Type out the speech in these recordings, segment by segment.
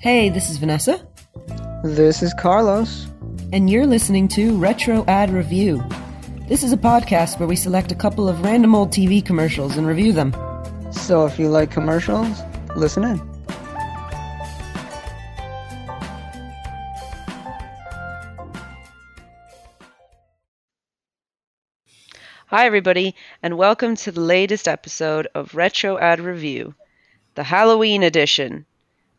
Hey, this is Vanessa, This is Carlos. and you're listening to Retro Ad Review. This is a podcast where we select a couple of random old TV commercials and review them. So if you like commercials, listen in. Hi, everybody, and welcome to the latest episode of Retro Ad Review, the Halloween edition.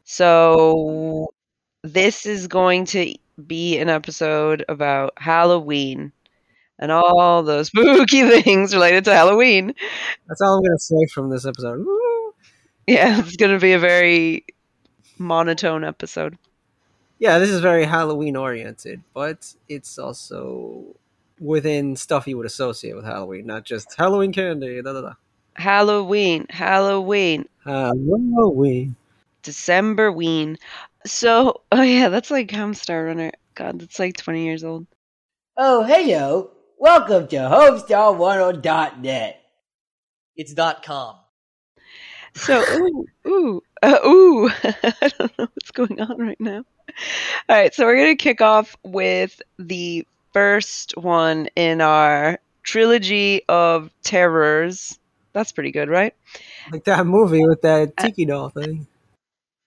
So, this is going to be an episode about Halloween and all those spooky things related to Halloween. That's all I'm gonna say from this episode. Woo! Yeah, it's going to be a very monotone episode. Yeah, this is very Halloween oriented, but it's also within stuff you would associate with Halloween, not just Halloween candy. Da, da, da. Halloween, Halloween, Halloween. December ween. So, oh yeah, that's like Homestar Runner. God, that's like 20 years old. Oh, hello. Welcome to Homestar10.net. It's dot com. So, ooh, ooh, uh, ooh. I don't know what's going on right now. All right, so we're going to kick off with the first one in our trilogy of terrors. That's pretty good, right? Like that movie with that uh, tiki doll thing.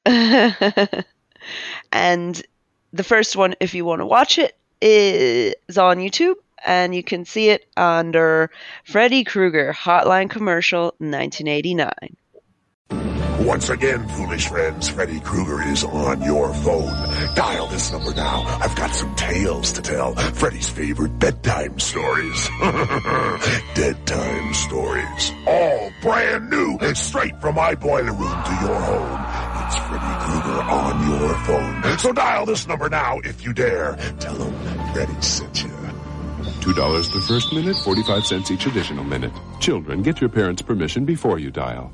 and the first one, if you want to watch it, is on YouTube, and you can see it under Freddy Krueger Hotline Commercial 1989. Once again, foolish friends, Freddy Krueger is on your phone. Dial this number now. I've got some tales to tell. Freddy's favorite bedtime stories. Dead time stories. All brand new, straight from my boiler room to your home. It's Freddy Krueger on your phone. So dial this number now if you dare. Tell him Freddy sent you. $2 the first minute, 45 cents each additional minute. Children, get your parents' permission before you dial.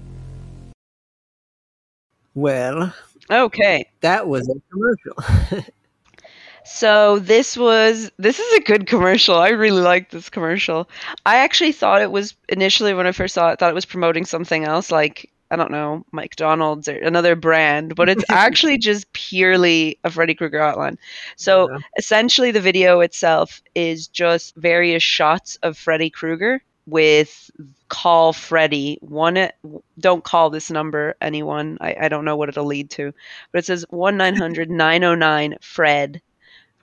Well, Okay, that was a commercial. So this was this is a good commercial. I really like this commercial. I actually thought it was initially when I first saw it, thought it was promoting something else, like I don't know, McDonald's or another brand, but it's actually just purely a Freddy Krueger outline. So Yeah. essentially, the video itself is just various shots of Freddy Krueger with call Freddy. One, don't call this number, anyone. I, I don't know what it'll lead to, but it says one 909 Fred.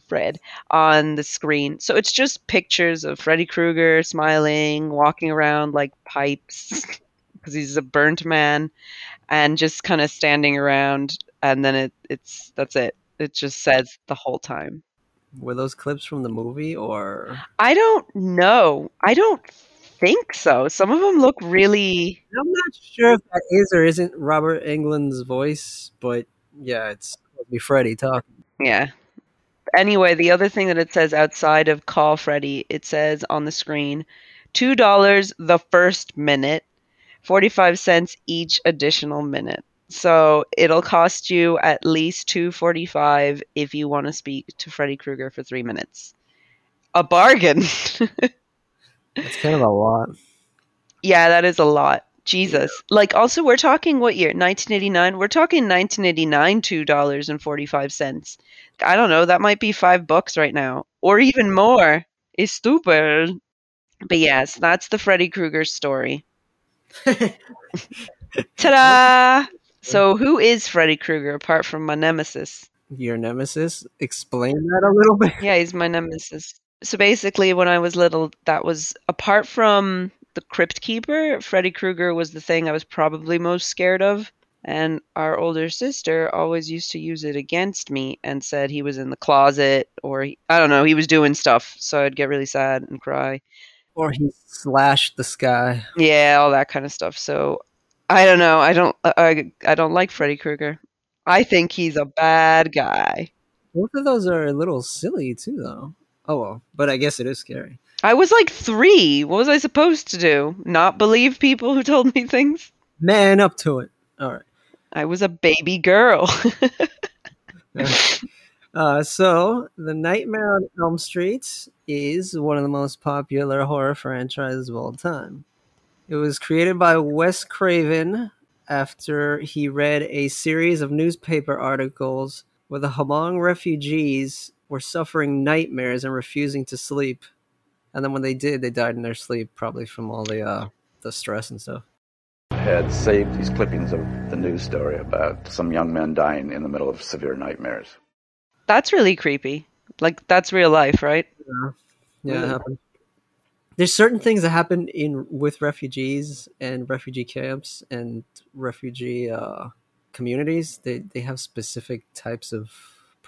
Fred on the screen. So it's just pictures of Freddy Krueger smiling, walking around like pipes because he's a burnt man and just kind of standing around and then it it's that's it. It just says the whole time. Were those clips from the movie or? I don't know. I don't think so. Some of them look really I'm not sure if that is or isn't Robert Englund's voice, but yeah, it's be Freddy talking. Yeah. Anyway, the other thing that it says outside of Call Freddy, it says on the screen, two dollars the first minute, forty-five cents each additional minute. So it'll cost you at least two forty-five if you want to speak to Freddy Krueger for three minutes. A bargain. It's kind of a lot. yeah, that is a lot. Jesus. Like also we're talking what year? 1989. We're talking 1989 $2.45. I don't know, that might be 5 bucks right now or even more. It's stupid. But yes, that's the Freddy Krueger story. Ta-da! So who is Freddy Krueger apart from my nemesis? Your nemesis. Explain that a little bit. Yeah, he's my nemesis. So basically, when I was little, that was apart from the Crypt Keeper, Freddy Krueger was the thing I was probably most scared of. And our older sister always used to use it against me and said he was in the closet or he, I don't know, he was doing stuff. So I'd get really sad and cry. Or he slashed the sky. Yeah, all that kind of stuff. So I don't know. I don't. Uh, I I don't like Freddy Krueger. I think he's a bad guy. Both of those are a little silly too, though. Oh well, but I guess it is scary. I was like three. What was I supposed to do? Not believe people who told me things? Man up to it. All right. I was a baby girl. Uh, so, The Nightmare on Elm Street is one of the most popular horror franchises of all time. It was created by Wes Craven after he read a series of newspaper articles where the Hmong refugees were suffering nightmares and refusing to sleep. And then when they did, they died in their sleep, probably from all the uh, the stress and stuff. I had saved these clippings of the news story about some young men dying in the middle of severe nightmares. That's really creepy. Like that's real life, right? Yeah, yeah, it happened. There's certain things that happen in with refugees and refugee camps and refugee uh, communities. They they have specific types of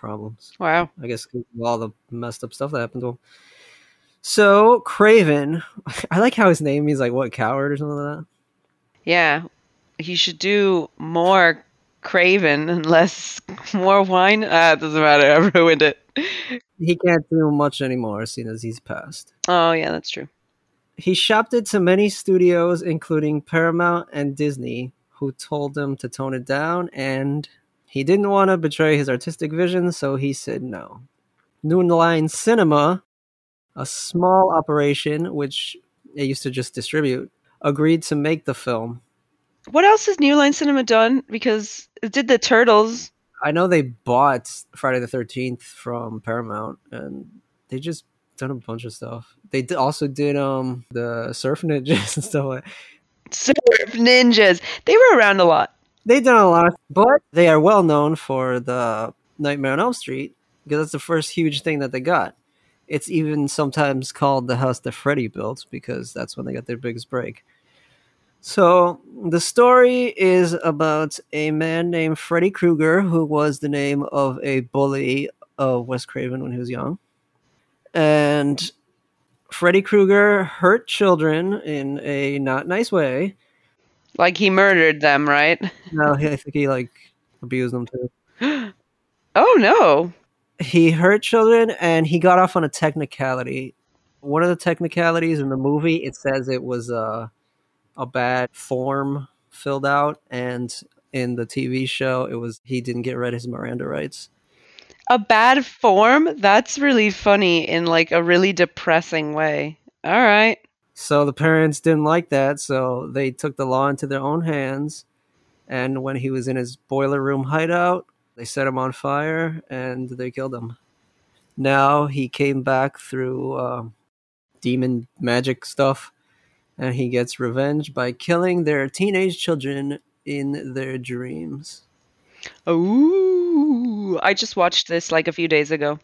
problems. Wow. I guess all the messed up stuff that happened to him. So Craven, I like how his name means like what coward or something like that. Yeah. He should do more Craven and less more wine. Ah, it doesn't matter. I ruined it. He can't do much anymore, seeing as he's passed. Oh yeah, that's true. He shopped it to many studios, including Paramount and Disney, who told him to tone it down, and he didn't want to betray his artistic vision, so he said no. New Line Cinema, a small operation which it used to just distribute, agreed to make the film. What else has New Line Cinema done? Because it did the Turtles. I know they bought Friday the Thirteenth from Paramount, and they just done a bunch of stuff. They also did um the Surf Ninjas and stuff like. Surf Ninjas. They were around a lot. They've done a lot, of, but they are well known for the Nightmare on Elm Street because that's the first huge thing that they got. It's even sometimes called the house that Freddy built because that's when they got their biggest break. So the story is about a man named Freddy Krueger, who was the name of a bully of Wes Craven when he was young. And Freddy Krueger hurt children in a not nice way. Like he murdered them, right? No, he- I think he like abused them too. Oh no. He hurt children and he got off on a technicality. One of the technicalities in the movie, it says it was a a bad form filled out, and in the TV show, it was he didn't get read his Miranda rights. A bad form? That's really funny in like a really depressing way. All right. So the parents didn't like that, so they took the law into their own hands. And when he was in his boiler room hideout, they set him on fire and they killed him. Now he came back through um, demon magic stuff, and he gets revenge by killing their teenage children in their dreams. Ooh. I just watched this like a few days ago.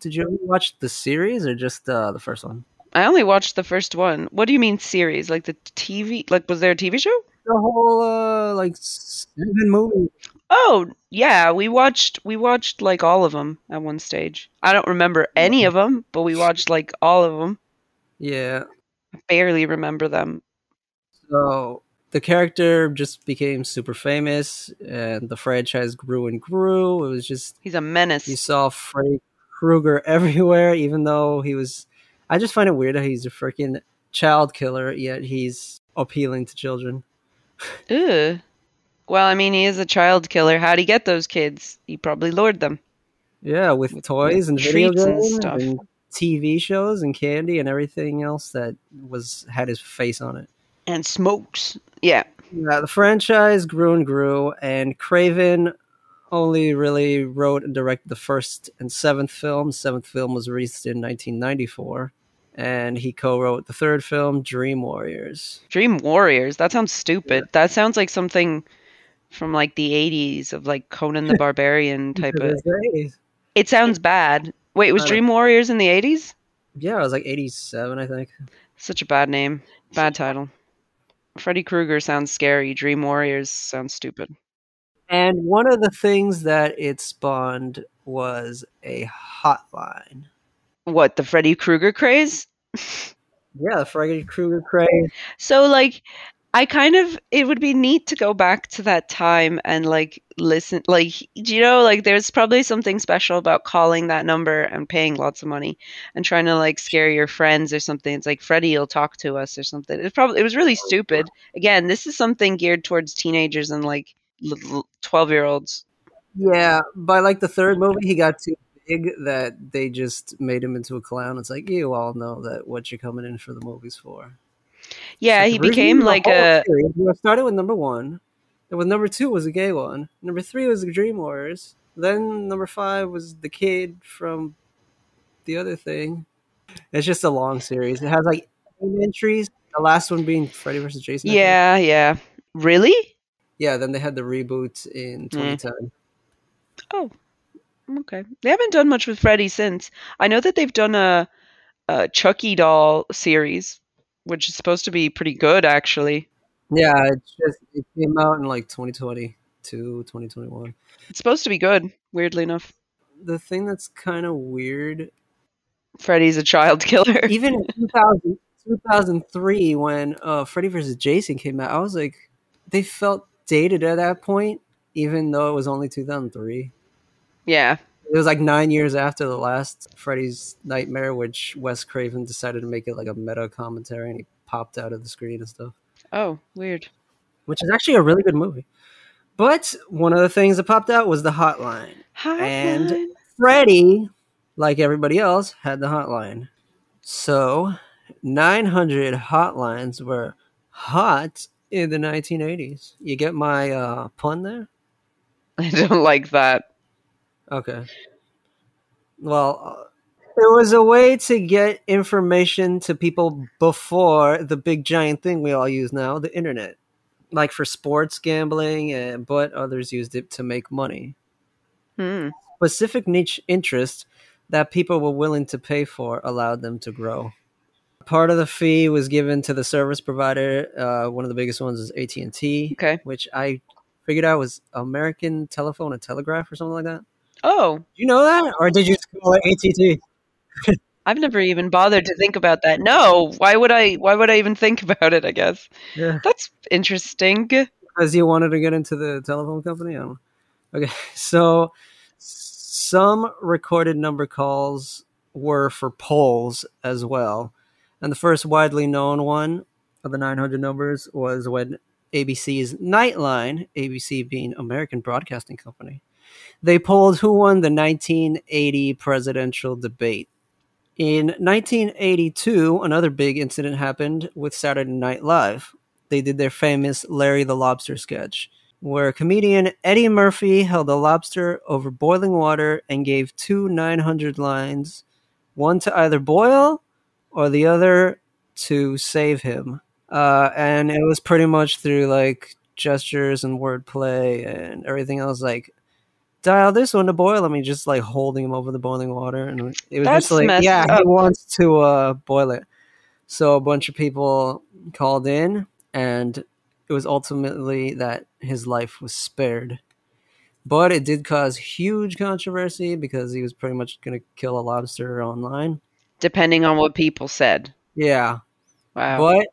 Did you watch the series or just uh, the first one? I only watched the first one. What do you mean series? Like the TV? Like was there a TV show? The whole uh, like seven movies. Oh, yeah, we watched we watched like all of them at one stage. I don't remember any of them, but we watched like all of them. Yeah. I barely remember them. So the character just became super famous, and the franchise grew and grew. It was just He's a menace. you saw Freddy Krueger everywhere, even though he was. I just find it weird how he's a freaking child killer, yet he's appealing to children. Ugh. Well, I mean, he is a child killer. How'd he get those kids? He probably lured them. Yeah, with, toys and video treats and stuff. and TV shows and candy and everything else that was had his face on it. And smokes. Yeah. Yeah, the franchise grew and grew, and Craven only really wrote and directed the first and seventh film. Seventh film was released in 1994, and he co-wrote the third film, Dream Warriors. Dream Warriors. That sounds stupid. That sounds like something from like the 80s of like Conan the Barbarian type of. It sounds bad. Wait, was Uh, Dream Warriors in the 80s? Yeah, it was like 87, I think. Such a bad name. Bad title. Freddy Krueger sounds scary. Dream Warriors sounds stupid. And one of the things that it spawned was a hotline. What, the Freddy Krueger craze? Yeah, the Freddy Krueger craze. So like I kind of it would be neat to go back to that time and like listen like do you know like there's probably something special about calling that number and paying lots of money and trying to like scare your friends or something. It's like Freddie will talk to us or something. It's probably it was really stupid. Again, this is something geared towards teenagers and like 12 year olds. Yeah, by like the third movie, he got too big that they just made him into a clown. It's like you all know that what you're coming in for the movies for. Yeah, Like, he became like whole a series, you know, started with number one. Then with number two was a gay one. Number three was the Dream Warriors. Then number five was the kid from the other thing. It's just a long series. It has like eight entries. The last one being Freddy versus Jason. Yeah, yeah. Really? Yeah. Then they had the reboot in 2010. Oh, okay. They haven't done much with Freddy since. I know that they've done a, a Chucky doll series, which is supposed to be pretty good, actually. Yeah, it just it came out in like 2020 to 2021. It's supposed to be good, weirdly enough. The thing that's kind of weird, Freddy's a child killer. even in 2000, 2003 when uh, Freddy vs. Jason came out, I was like, they felt dated at that point, even though it was only 2003. yeah. It was like nine years after the last Freddy's Nightmare, which Wes Craven decided to make it like a meta commentary, and he popped out of the screen and stuff. Oh, weird. which is actually a really good movie. But one of the things that popped out was the hotline. And Freddy, like everybody else, had the hotline. So 900 hotlines were hot in the 1980s. You get my uh, pun there? I don't like that. Okay. Well, uh, it was a way to get information to people before the big giant thing we all use now, the internet. Like for sports gambling, and but others used it to make money. Hmm. Specific niche interest that people were willing to pay for allowed them to grow. Part of the fee was given to the service provider. Uh, one of the biggest ones is AT and T, Okay. which I figured out was American Telephone and Telegraph or something like that. Oh, You know that, or did you just call it ATT? I've never even bothered to think about that. No, why would I? Why would I even think about it? I guess Yeah, that's interesting. because you wanted to get into the telephone company. I don't know. Okay, so some recorded number calls were for polls as well, and the first widely known one of the 900 numbers was when ABC's Nightline, ABC being American Broadcasting Company, they polled who won the 1980 presidential debate. In 1982, another big incident happened with Saturday Night Live. They did their famous Larry the Lobster sketch, where comedian Eddie Murphy held a lobster over boiling water and gave two 900 lines, one to either boil or the other to save him. Uh, and it was pretty much through like gestures and wordplay and everything else, like dial this one to boil. I mean, just like holding him over the boiling water, and it was That's just like, yeah, he wants to uh, boil it. So a bunch of people called in, and it was ultimately that his life was spared. But it did cause huge controversy because he was pretty much going to kill a lobster online. Depending on what people said. Yeah, Wow. but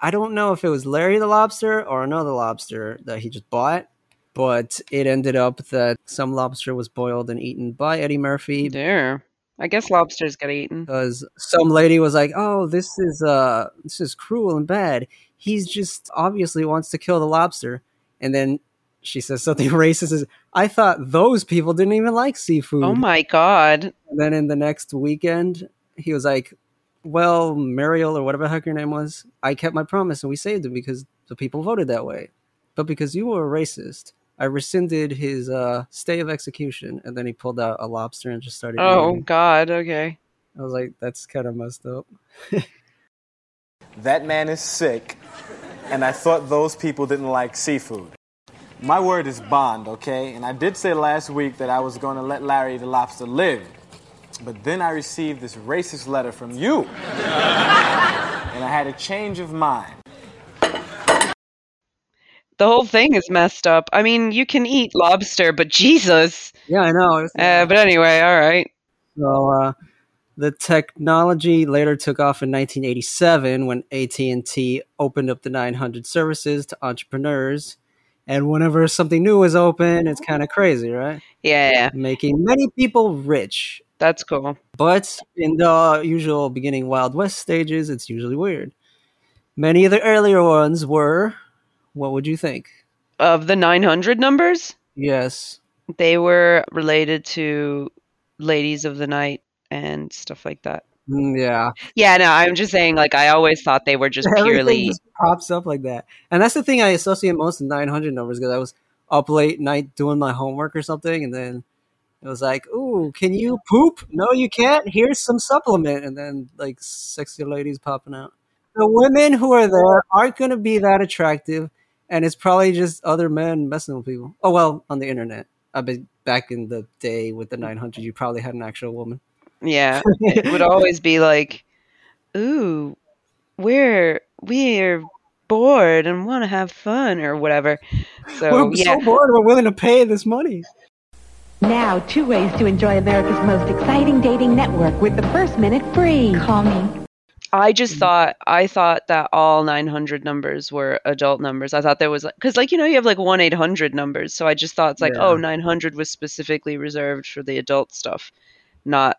I don't know if it was Larry the lobster or another lobster that he just bought. But it ended up that some lobster was boiled and eaten by Eddie Murphy there. I guess lobsters get eaten. because some lady was like, "Oh, this is uh, this is cruel and bad. He's just obviously wants to kill the lobster." And then she says something racist. Is I thought those people didn't even like seafood. Oh my god. And then in the next weekend, he was like, "Well, Mariel or whatever the heck your name was, I kept my promise and we saved him because the people voted that way. But because you were a racist, I rescinded his uh, stay of execution." And then he pulled out a lobster and just started. Oh eating. god. Okay. I was like, "That's kind of messed up." That man is sick, and I thought those people didn't like seafood. My word is bond, okay? And I did say last week that I was going to let Larry the lobster live. But then I received this racist letter from you. and I had a change of mind. The whole thing is messed up. I mean, you can eat lobster, but Jesus. Yeah, I know. Uh, but anyway, all right. So uh, the technology later took off in 1987 when AT&T opened up the 900 services to entrepreneurs. And whenever something new is open, it's kind of crazy, right? Yeah, yeah, Making many people rich. That's cool. But in the usual beginning Wild West stages, it's usually weird. Many of the earlier ones were, what would you think? Of the 900 numbers, Yes. they were related to ladies of the night and stuff like that. Mm, yeah. Yeah, no, I'm just saying, like, I always thought they were just Everything purely. just pops up like that, and that's the thing I associate most with 900 numbers because I was up late night doing my homework or something, and then it was like, "Ooh, can you poop? No, you can't. Here's some supplement," and then like sexy ladies popping out. The women who are there aren't going to be that attractive, and it's probably just other men messing with people. Oh well, on the internet. I bet back in the day with the 900, you probably had an actual woman. Yeah, it would always be like, "Ooh, we're we're bored and want to have fun or whatever." So we're yeah, so bored. We're willing to pay this money. Now, two ways to enjoy America's most exciting dating network with the first minute free. Call me. I just thought I thought that all 900 numbers were adult numbers. I thought there was because like you know you have like one 800 numbers, so I just thought it's like Yeah. oh 900 was specifically reserved for the adult stuff, not.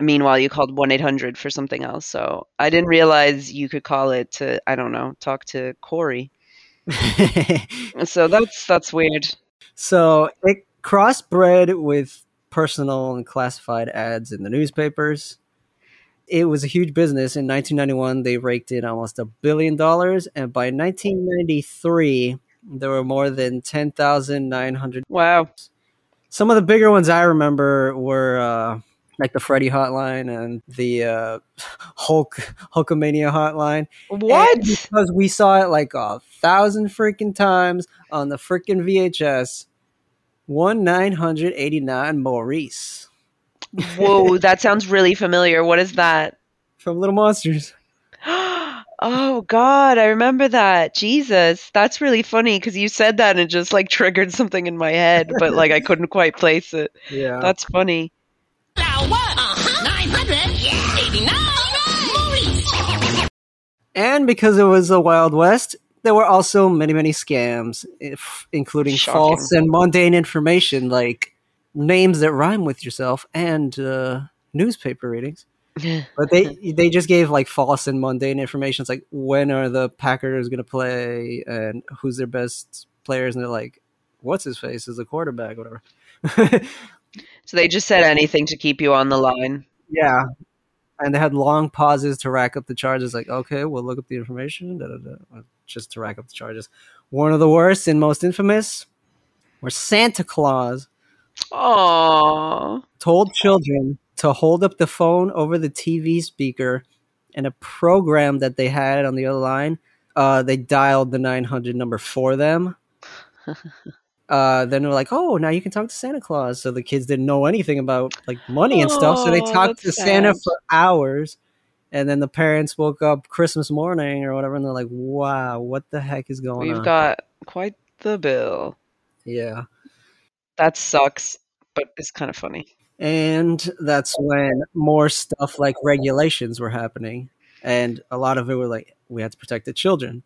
Meanwhile, you called one 800 for something else, so I didn't realize you could call it to I don't know talk to Corey. So that's that's weird. So it crossbred with personal and classified ads in the newspapers. It was a huge business. In 1991, they raked in almost a billion dollars, and by 1993, there were more than 10,900. Wow. Some of the bigger ones I remember were uh, like the Freddy hotline and the uh, Hulk Hulkamania hotline. What? And because we saw it like a thousand freaking times on the freaking VHS. One nine hundred eighty nine Maurice Whoa, that sounds really familiar. What is that? from Little Monsters. Oh God, I remember that. Jesus, that's really funny because you said that and it just like triggered something in my head, but like I couldn't quite place it. Yeah. That's funny. And because it was the Wild West, there were also many, many scams, if, including Shocking. false and mundane information like names that rhyme with yourself and uh, newspaper readings. But they they just gave like false and mundane information. It's like when are the Packers going to play and who's their best players, and they're like, what's his face is the quarterback, whatever. So they just said anything to keep you on the line. Yeah. And they had long pauses to rack up the charges. Like, okay, we'll look up the information, da, da, da, just to rack up the charges. One of the worst and most infamous were Santa Claus Aww. told children to hold up the phone over the TV speaker and a program that they had on the other line. Uh, they dialed the 900 number for them. Uh, then they're like, "Oh, now you can talk to Santa Claus." So the kids didn't know anything about like money and stuff, so they Oh, talked to that's Santa for hours. And then the parents woke up Christmas morning or whatever, and they're like, "Wow, what the heck is going on? We've got quite the bill. yeah, That sucks, but it's kind of funny. and that's when more stuff like regulations were happening, and a lot of it were like, "We had to protect the children."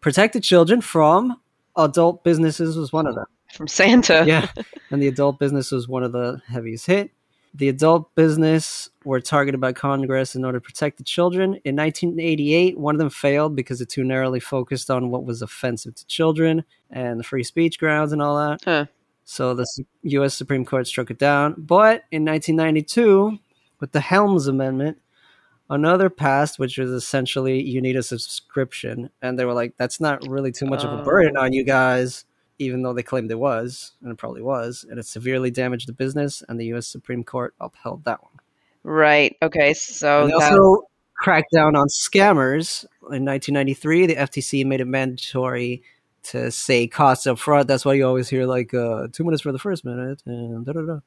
Protect the children from adult businesses was one of them. From Santa. yeah, and the adult business was one of the heaviest hit. The adult business were targeted by Congress in order to protect the children. In 1988, one of them failed because it too narrowly focused on what was offensive to children and the free speech grounds and all that. Huh. So the U.S. Supreme Court struck it down. But in 1992, with the Helms Amendment, another passed, which was essentially you need a subscription, and they were like, "That's not really too much of a oh. burden on you guys." Even though they claimed it was, and it probably was, and it severely damaged the business, and the U.S. Supreme Court upheld that one. Right. Okay. So they that, also cracked down on scammers. In 1993, the FTC made it mandatory to say costs up front. That's why you always hear like uh, two minutes for the first minute and da da da.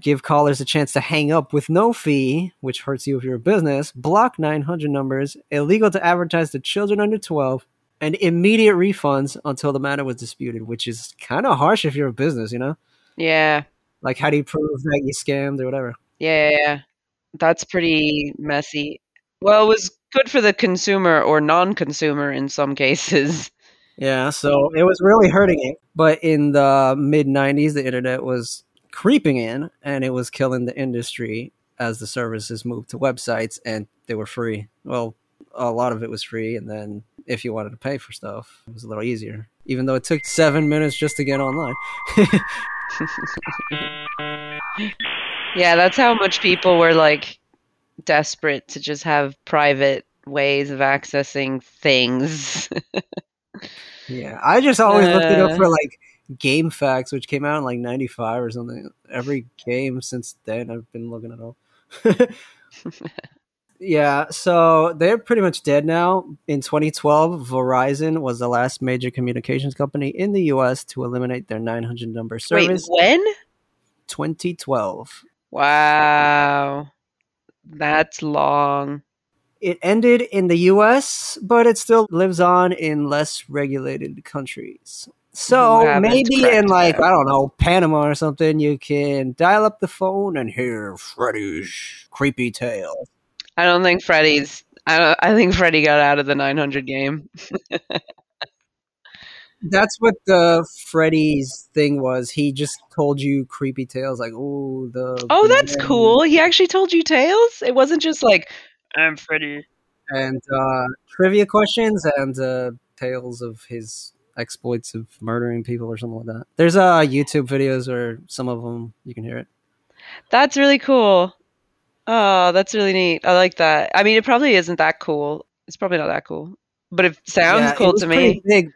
Give callers a chance to hang up with no fee, which hurts you if you're a business. Block 900 numbers. Illegal to advertise to children under 12. And immediate refunds until the matter was disputed, which is kind of harsh if you're a business, you know? yeah. Like, how do you prove that you scammed or whatever? Yeah, yeah. That's pretty messy. Well, it was good for the consumer or non-consumer in some cases. Yeah, so it was really hurting it. But in the mid 90s, the internet was creeping in and it was killing the industry as the services moved to websites and they were free. Well, a lot of it was free. And then if you wanted to pay for stuff, it was a little easier, even though it took seven minutes just to get online. Yeah, that's how much people were like desperate to just have private ways of accessing things. Yeah, I just always looked it Uh. up for like GameFAQs, which came out in like '95 or something. Every game since then, I've been looking it up. yeah, so they're pretty much dead now. In 2012, Verizon was the last major communications company in the U.S. to eliminate their 900 number service. Wait, when? 2012. Wow. That's long. It ended in the US, but it still lives on in less regulated countries. So maybe in like. I don't know, Panama or something, you can dial up the phone and hear Freddy's creepy tale. I don't think Freddy's. I don't. I think Freddy got out of the 900 game. That's what the Freddy's thing was. He just told you creepy tales like, oh, the. Oh, that's man," cool. He actually told you tales. It wasn't just like I'm Freddy. And uh, trivia questions and uh, tales of his exploits of murdering people or something like that. There's uh, YouTube videos or some of them you can hear it. That's really cool. Oh, that's really neat. I like that. I mean, it probably isn't that cool. It's probably not that cool, but it sounds Yeah, it cool was to me. Big.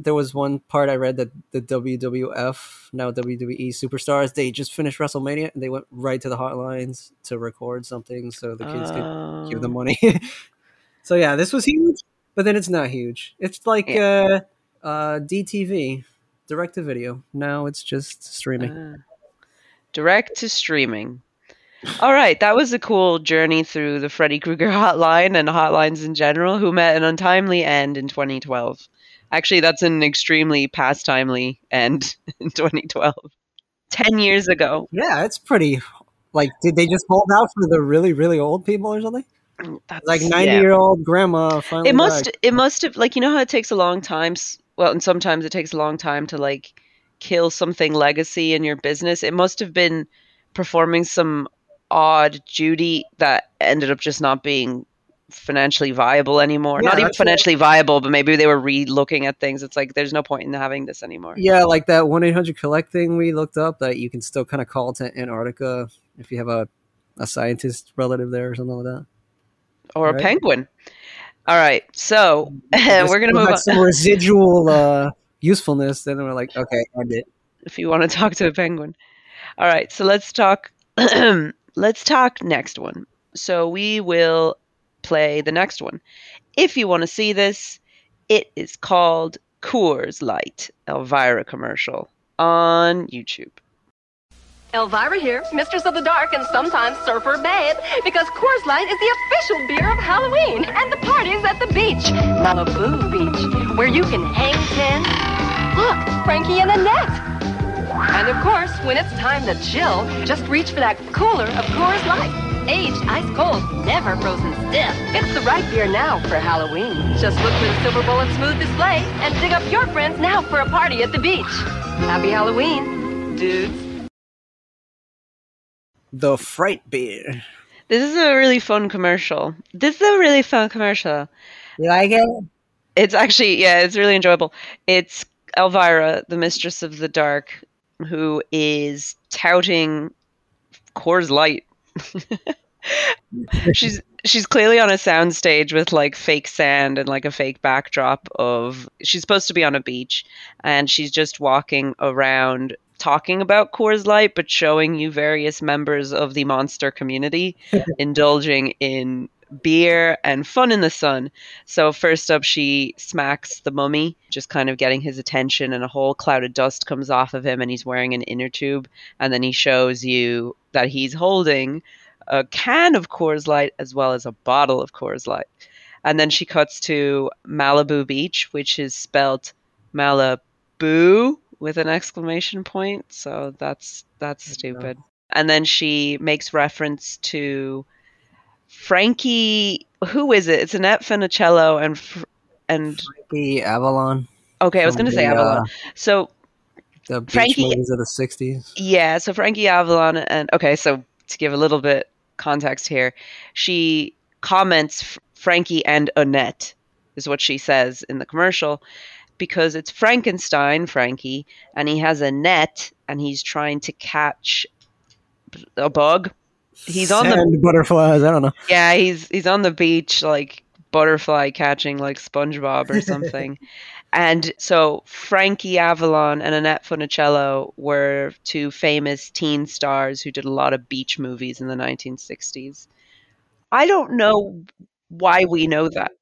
There was one part I read that the WWF, now WWE superstars, they just finished WrestleMania and they went right to the hotlines to record something so the kids could give them Oh. money. so yeah, this was huge, but then it's not huge. It's like uh, uh, DTV, direct to video. Now it's just streaming. Ah. Direct to streaming. All right, that was a cool journey through the Freddy Krueger hotline and hotlines in general, who met an untimely end in 2012. Actually, that's an extremely past timely end in 2012. 10 years ago. Yeah, it's pretty. Like, did they just hold out for the really, really old people or something? Mm, like yeah. ninety year old grandma finally It must died. it must have like you know how it takes a long time well and sometimes it takes a long time to like kill something legacy in your business. It must have been performing some odd duty that ended up just not being financially viable anymore. Yeah, not even financially viable, but maybe they were re-looking at things. It's like there's no point in having this anymore. Yeah, like that one eight hundred collect thing we looked up that you can still kind of call to Antarctica if you have a a scientist relative there or something like that. Or a Right. penguin. All right, so we're gonna move on. some residual uh, usefulness. Then we're like, okay, end it. if you want to talk to a penguin. All right, so let's talk. let's talk next one. So we will play the next one. If you want to see this, it is called Coors Light Elvira commercial on YouTube. Elvira here, Mistress of the Dark and sometimes Surfer Babe, because Coors Light is the official beer of Halloween, and the party's at the beach, Malibu Beach, where you can hang ten. Look, Frankie and Annette. And of course, when it's time to chill, just reach for that cooler of Coors Light. Aged ice cold, never frozen stiff. It's the right beer now for Halloween. Just look for the silver bullet smooth display and dig up your friends now for a party at the beach. Happy Halloween, dudes. The fright beer. This is a really fun commercial. This is a really fun commercial. You like it? It's actually, yeah, it's really enjoyable. It's Elvira, the Mistress of the Dark, who is touting Coors Light. she's she's clearly on a soundstage with like fake sand and like a fake backdrop of she's supposed to be on a beach and she's just walking around talking about Coors Light but showing you various members of the monster community indulging in beer and fun in the sun. So first up she smacks the mummy, just kind of getting his attention and a whole cloud of dust comes off of him and he's wearing an inner tube and then he shows you that he's holding a can of Coors Light as well as a bottle of Coors Light. And then she cuts to Malibu Beach, which is spelled Malibu with an exclamation point. So that's that's stupid. And then she makes reference to Frankie. Who is it? It's Annette Funicello and and The Avalon. okay, I was going to say the, Avalon. uh, So the Frankie- movies of the '60s. Yeah, so Frankie Avalon and okay, so to give a little bit context here, she comments Frankie and Annette is what she says in the commercial because it's Frankenstein, Frankie, and he has a net and he's trying to catch a bug He's on the butterflies. I don't know. yeah, he's he's on the beach like butterfly catching like SpongeBob or something. and so Frankie Avalon and Annette Funicello were two famous teen stars who did a lot of beach movies in the 1960s. I don't know why we know that.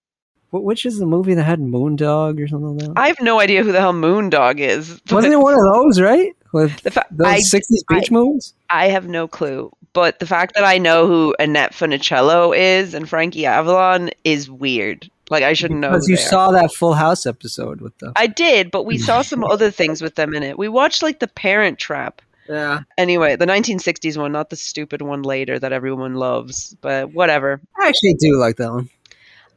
Which is the movie that had Moondog or something like that? I have no idea who the hell Moondog is. Wasn't it one of those, right? With The fa- those I- 60s beach I- movies? I have no clue. But the fact that I know who Annette Funicello is and Frankie Avalon is weird. Like I shouldn't know. Because you they are. saw that Full House episode with them. I did, but we saw some other things with them in it. We watched like The Parent Trap. Yeah. Anyway, the 1960s one, not the stupid one later that everyone loves, but whatever. I actually do like that one.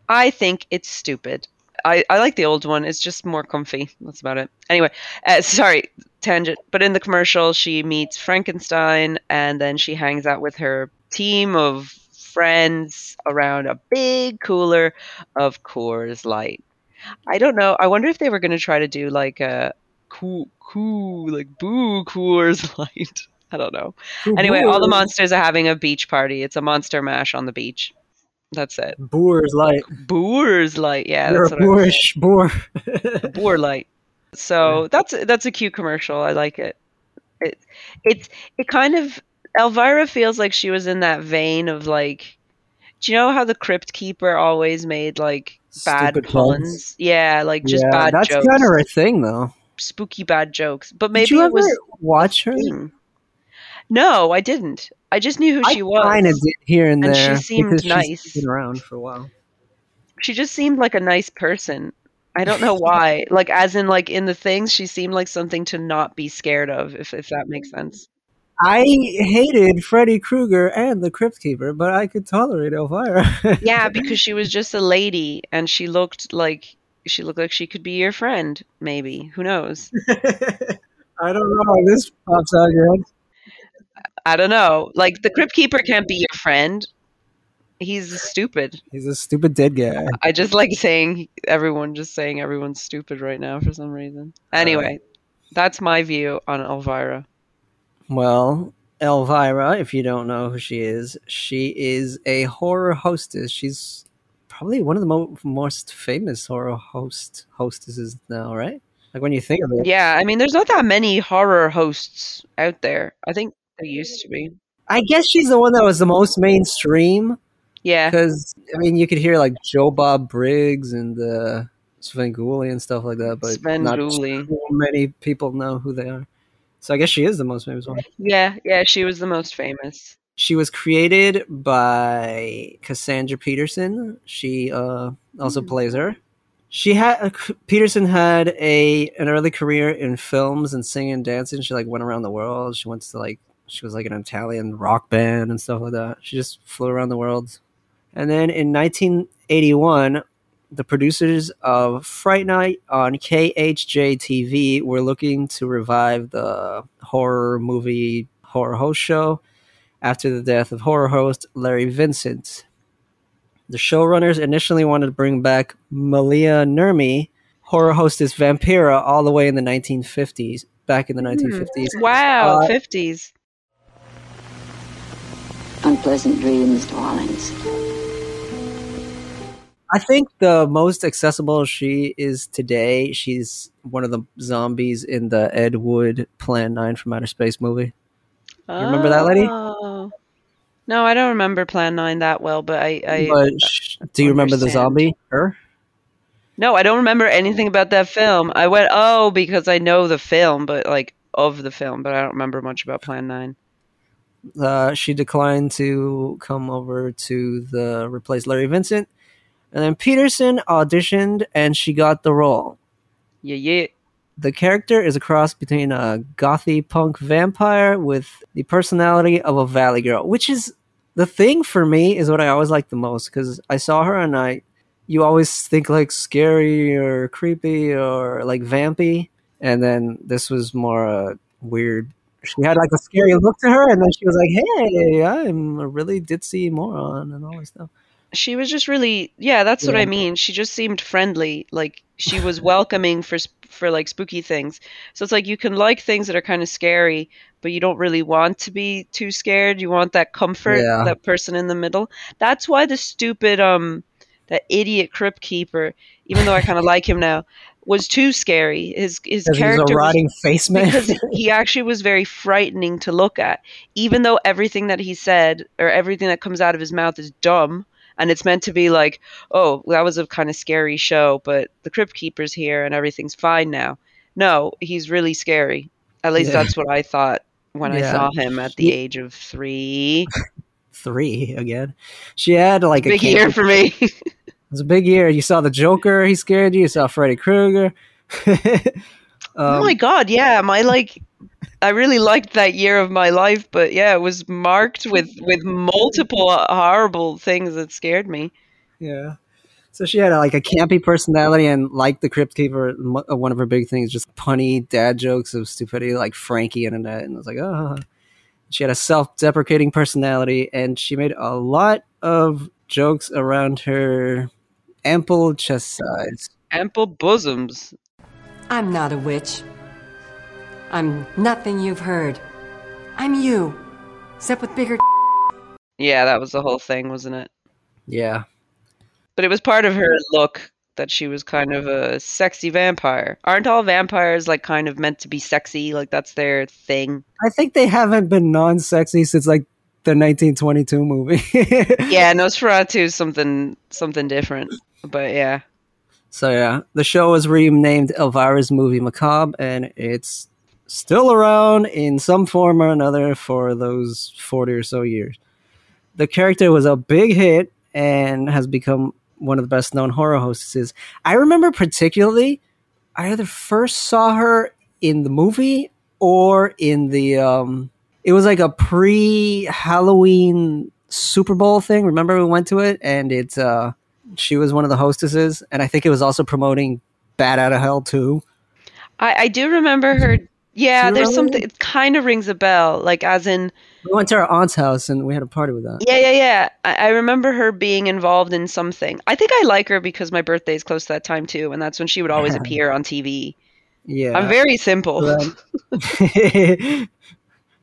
I think it's stupid. I, I like the old one. It's just more comfy. That's about it. Anyway, uh, sorry, tangent. But in the commercial, she meets Frankenstein and then she hangs out with her team of friends around a big cooler of Coors Light. I don't know. I wonder if they were going to try to do like a cool, cool, like boo Coors Light. I don't know. Anyway, all the monsters are having a beach party. It's a monster mash on the beach. That's it. Boer's Light. Boer's light, yeah, You're that's a what boorish boor. Boer light. So that's that's a cute commercial. I like it. It it's it kind of Elvira feels like she was in that vein of like, do you know how the Crypt Keeper always made like bad Stupid puns? puns. Yeah, like just yeah, bad that's jokes, kind of her thing, though. spooky bad jokes. But Did maybe you it was watch her? thing. No, I didn't. I just knew who I she was. kind of did here and, And she seemed because she's nice. been around for a while. she just seemed like a nice person. I don't know why. like as in like in the things she seemed like something to not be scared of if if that makes sense. I hated Freddy Krueger and the Crypt Keeper, but I could tolerate Elvira. Yeah, because she was just a lady and she looked like she looked like she could be your friend maybe. Who knows? I don't know how this pops out of your head. I don't know. Like the Crypt Keeper can't be your friend. He's stupid. He's a stupid dead guy. I just like saying everyone just saying everyone's stupid right now for some reason. Anyway, that's my view on Elvira. Well, Elvira, if you don't know who she is, she is a horror hostess. She's probably one of the mo- most famous horror host hostesses now, right? Like when you think of it. Yeah, I mean, there's not that many horror hosts out there. I think there used to be. I guess she's the one that was the most mainstream Yeah, because I mean you could hear like Joe Bob Briggs and uh, Svengoolie and stuff like that, but Sven not too many people know who they are. So I guess she is the most famous one. yeah, yeah. She was the most famous. She was created by Cassandra Peterson. She uh, also plays her. She had Peterson had a an early career in films and singing and dancing. She like went around the world. She went to like she was like an Italian rock band and stuff like that. She just flew around the world. And then in 1981, the producers of Fright Night on KHJ TV were looking to revive the horror movie horror host show after the death of horror host Larry Vincent. The showrunners initially wanted to bring back Maila Nurmi, horror hostess Vampira, all the way in the 1950s. Back in the 1950s. Wow, Uh, fifties. Unpleasant dreams, darlings. I think the most accessible she is today. She's one of the zombies in the Ed Wood Plan 9 from Outer Space movie. You remember that lady? Oh. No, I don't remember Plan Nine that well, but I. I But sh- do you remember the zombie? Her? no, I don't remember anything about that film. I went, oh, because I know the film, but like of the film, but I don't remember much about Plan Nine. Uh, she declined to come over to the replace Larry Vincent, and then Peterson auditioned and she got the role. Yeah, yeah. The character is a cross between a gothy punk vampire with the personality of a valley girl, which is the thing for me is what I always like the most because I saw her and I, you always think like scary or creepy or like vampy, and then this was more uh, weird. She had like a scary look to her, and then she was like, "Hey, I'm a really ditzy moron," and all this stuff. She was just really, yeah, that's what I mean. She just seemed friendly. Like she was welcoming for for like spooky things. So it's like you can like things that are kind of scary, but you don't really want to be too scared. You want that comfort, Yeah. that person in the middle. That's why the stupid um that idiot crypt keeper, even though I kind of like him now, was too scary. His his 'Cause he was a character rotting face man. because he actually was very frightening to look at. Even though everything that he said or everything that comes out of his mouth is dumb and it's meant to be like, oh, that was a kind of scary show, but the crypt keeper's here and everything's fine now. No, he's really scary. At least Yeah. that's what I thought when I saw him at the age of three. Three again. She had like a Big year for me. It was a big year. You saw the Joker. He scared you. You saw Freddy Krueger. oh Um, my god, yeah, my like I really liked that year of my life, but yeah, it was marked with with multiple horrible things that scared me. Yeah. So she had like a campy personality, and like the Crypt Keeper, m- uh, one of her big things just punny dad jokes of stupidity, like Frankie and Annette. And I was like, oh. She had a self-deprecating personality, and she made a lot of jokes around her ample chest size. Ample bosoms. I'm not a witch. I'm nothing you've heard. I'm you, except with bigger. Yeah, that was the whole thing, wasn't it? Yeah. But it was part of her look that she was kind of a sexy vampire. Aren't all vampires like kind of meant to be sexy? Like that's their thing. I think they haven't been non-sexy since like the 1922 movie. yeah, Nosferatu is something something different. But yeah. So yeah, the show was renamed Elvira's Movie Macabre, and it's still around in some form or another for those forty or so years. The character was a big hit and has become one of the best known horror hostesses. I remember particularly, I either first saw her in the movie or in the um it was like a pre Halloween Super Bowl thing. Remember we went to it and it's uh she was one of the hostesses and I think it was also promoting Bat Out of Hell too. I, I do remember her yeah, there's something it kind of rings a bell. Like as in We went to our aunt's house and we had a party with that. Yeah, yeah, yeah. I, I remember her being involved in something. I think I like her because my birthday is close to that time too, and that's when she would always appear on TV. Yeah. I'm very simple.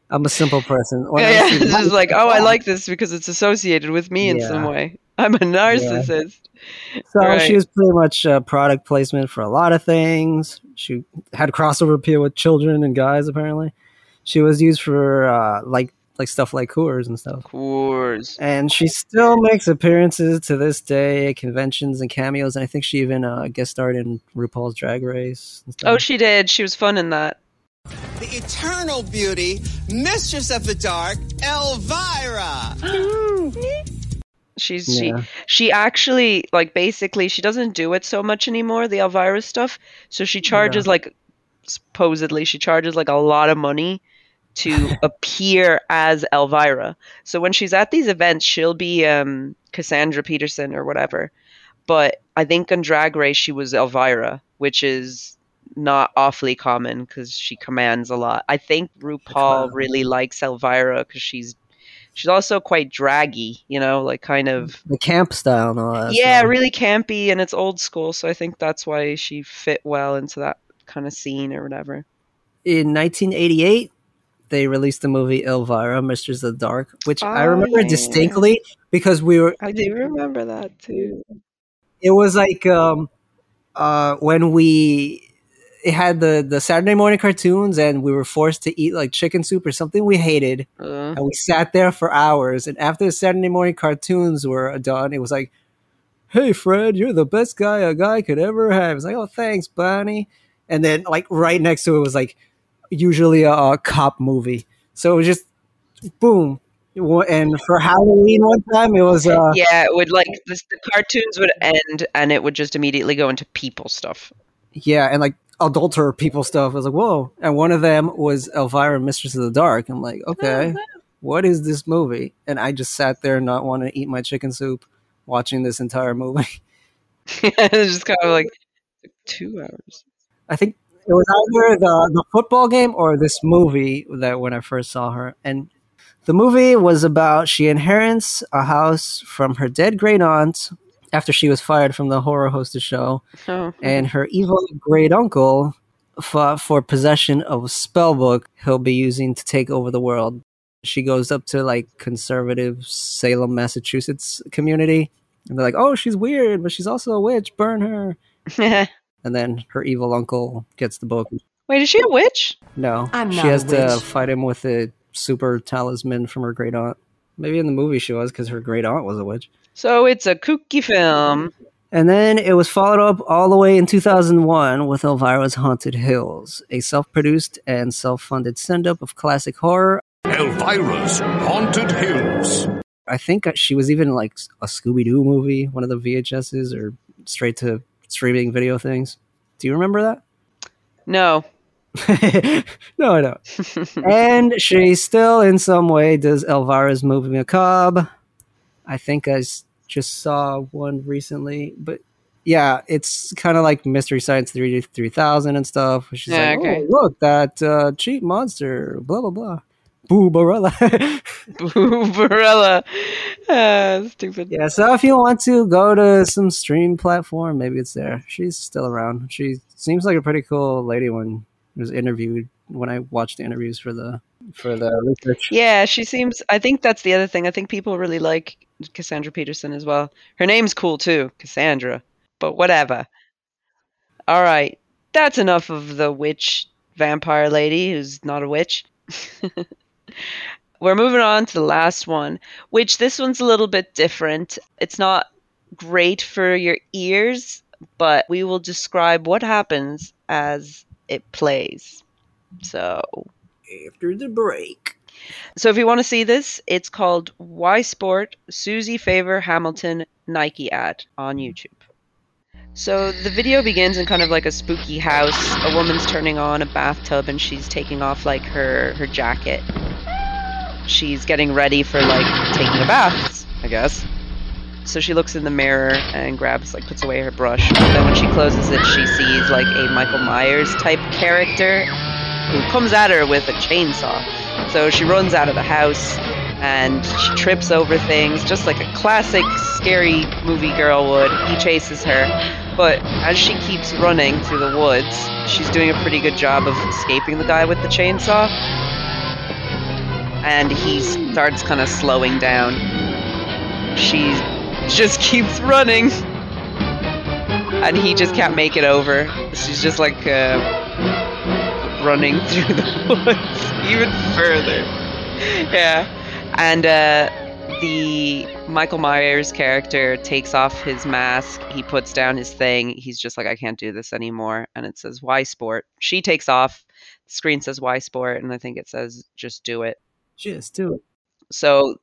I'm a simple person. When yeah, yeah. It's just like, oh, I like this because it's associated with me in some way. I'm a narcissist. So Right. she was pretty much uh, product placement for a lot of things. She had crossover appeal with children and guys. Apparently, she was used for uh, like like stuff like Coors and stuff. Coors. And she still makes appearances to this day at conventions and cameos. And I think she even uh, guest starred in RuPaul's Drag Race. And stuff. Oh, she did. She was fun in that. The eternal beauty, mistress of the dark, Elvira. She's Yeah. she she actually like basically she doesn't do it so much anymore the Elvira stuff. So she charges Yeah. like supposedly she charges like a lot of money to appear as Elvira. So when she's at these events, she'll be um Cassandra Peterson or whatever. But I think on Drag Race she was Elvira, which is not awfully common because she commands a lot. I think RuPaul really likes Elvira because she's she's also quite draggy, you know, like kind of the camp style and all that. yeah, so- really campy and it's old school. So I think that's why she fit well into that kind of scene or whatever. in 1988 they released the movie elvira mistress of the dark which i Oh, remember yeah. distinctly because we were I do remember that too. it was like um uh when we it had the the saturday morning cartoons and we were forced to eat like chicken soup or something we hated. Uh, and we sat there for hours. And after the saturday morning cartoons were done it was like hey fred you're the best guy a guy could ever have. It's like oh thanks bonnie. And then like right next to it was like usually a, a cop movie. So it was just boom. And for halloween one time it was uh yeah, it would like this, the cartoons would end and it would just immediately go into people stuff. yeah and like adulterer people stuff. I was like whoa. And one of them was elvira mistress of the dark. I'm like okay what is this movie? And i just sat there not wanting to eat my chicken soup watching this entire movie. It's just kind of like two hours. I think it was either the the football game or this movie that when I first saw her. And the movie was about she inherits a house from her dead great aunt after she was fired from the horror hostess show, Oh. and her evil great uncle for, for possession of a spell book he'll be using to take over the world. She goes up to like conservative Salem, Massachusetts community, and they're like, "Oh, she's weird, but she's also a witch. Burn her." and then her evil uncle gets the book. Wait, is she a witch? No, I'm she not a has to fight him with a super talisman from her great aunt. Maybe in the movie she was because her great aunt was a witch. So it's a kooky film. And then it was followed up all the way in 2001 with Elvira's Haunted Hills, a self produced and self funded send up of classic horror. Elvira's Haunted Hills. I think she was even like a Scooby Doo movie, one of the VHSs or straight to streaming video things. Do you remember that? No. no, I don't. and she still, in some way, does Elvira's movie macabre. I think I s- just saw one recently, but yeah, it's kind of like Mystery Science 3 3000 and stuff. She's Yeah, like, okay. oh, look, that uh, cheap monster, blah, blah, blah. Boo Barella. Boo Barella. Ah, stupid. yeah, so if you want to go to some stream platform, maybe it's there. She's still around. She seems like a pretty cool lady when was interviewed when I watched the interviews for the for the research. Yeah, she seems. I think that's the other thing. I think people really like Cassandra Peterson as well. Her name's cool too, Cassandra. But whatever. All right, that's enough of the witch vampire lady who's not a witch. We're moving on to the last one, which this one's a little bit different. It's not great for your ears, but we will describe what happens as it plays. So, after the break. So if you want to see this, it's called Why Sport Susie Favor Hamilton Nike ad on YouTube. So the video begins in kind of like a spooky house. A woman's turning on a bathtub and she's taking off like her her jacket. She's getting ready for like taking a bath, I guess. So she looks in the mirror and grabs like puts away her brush. But then when she closes it, she sees like a Michael Myers type character who comes at her with a chainsaw. So she runs out of the house and she trips over things, just like a classic scary movie girl would. He chases her, but as she keeps running through the woods, she's doing a pretty good job of escaping the guy with the chainsaw. And he starts kind of slowing down. She just keeps running. And he just can't make it over. She's just like uh, running through the woods even further. Yeah. And uh, the Michael Myers character takes off his mask. He puts down his thing. He's just like, I can't do this anymore. And it says, Why sport? She takes off. The screen says, Why sport? And I think it says, Just do it. Just do it. So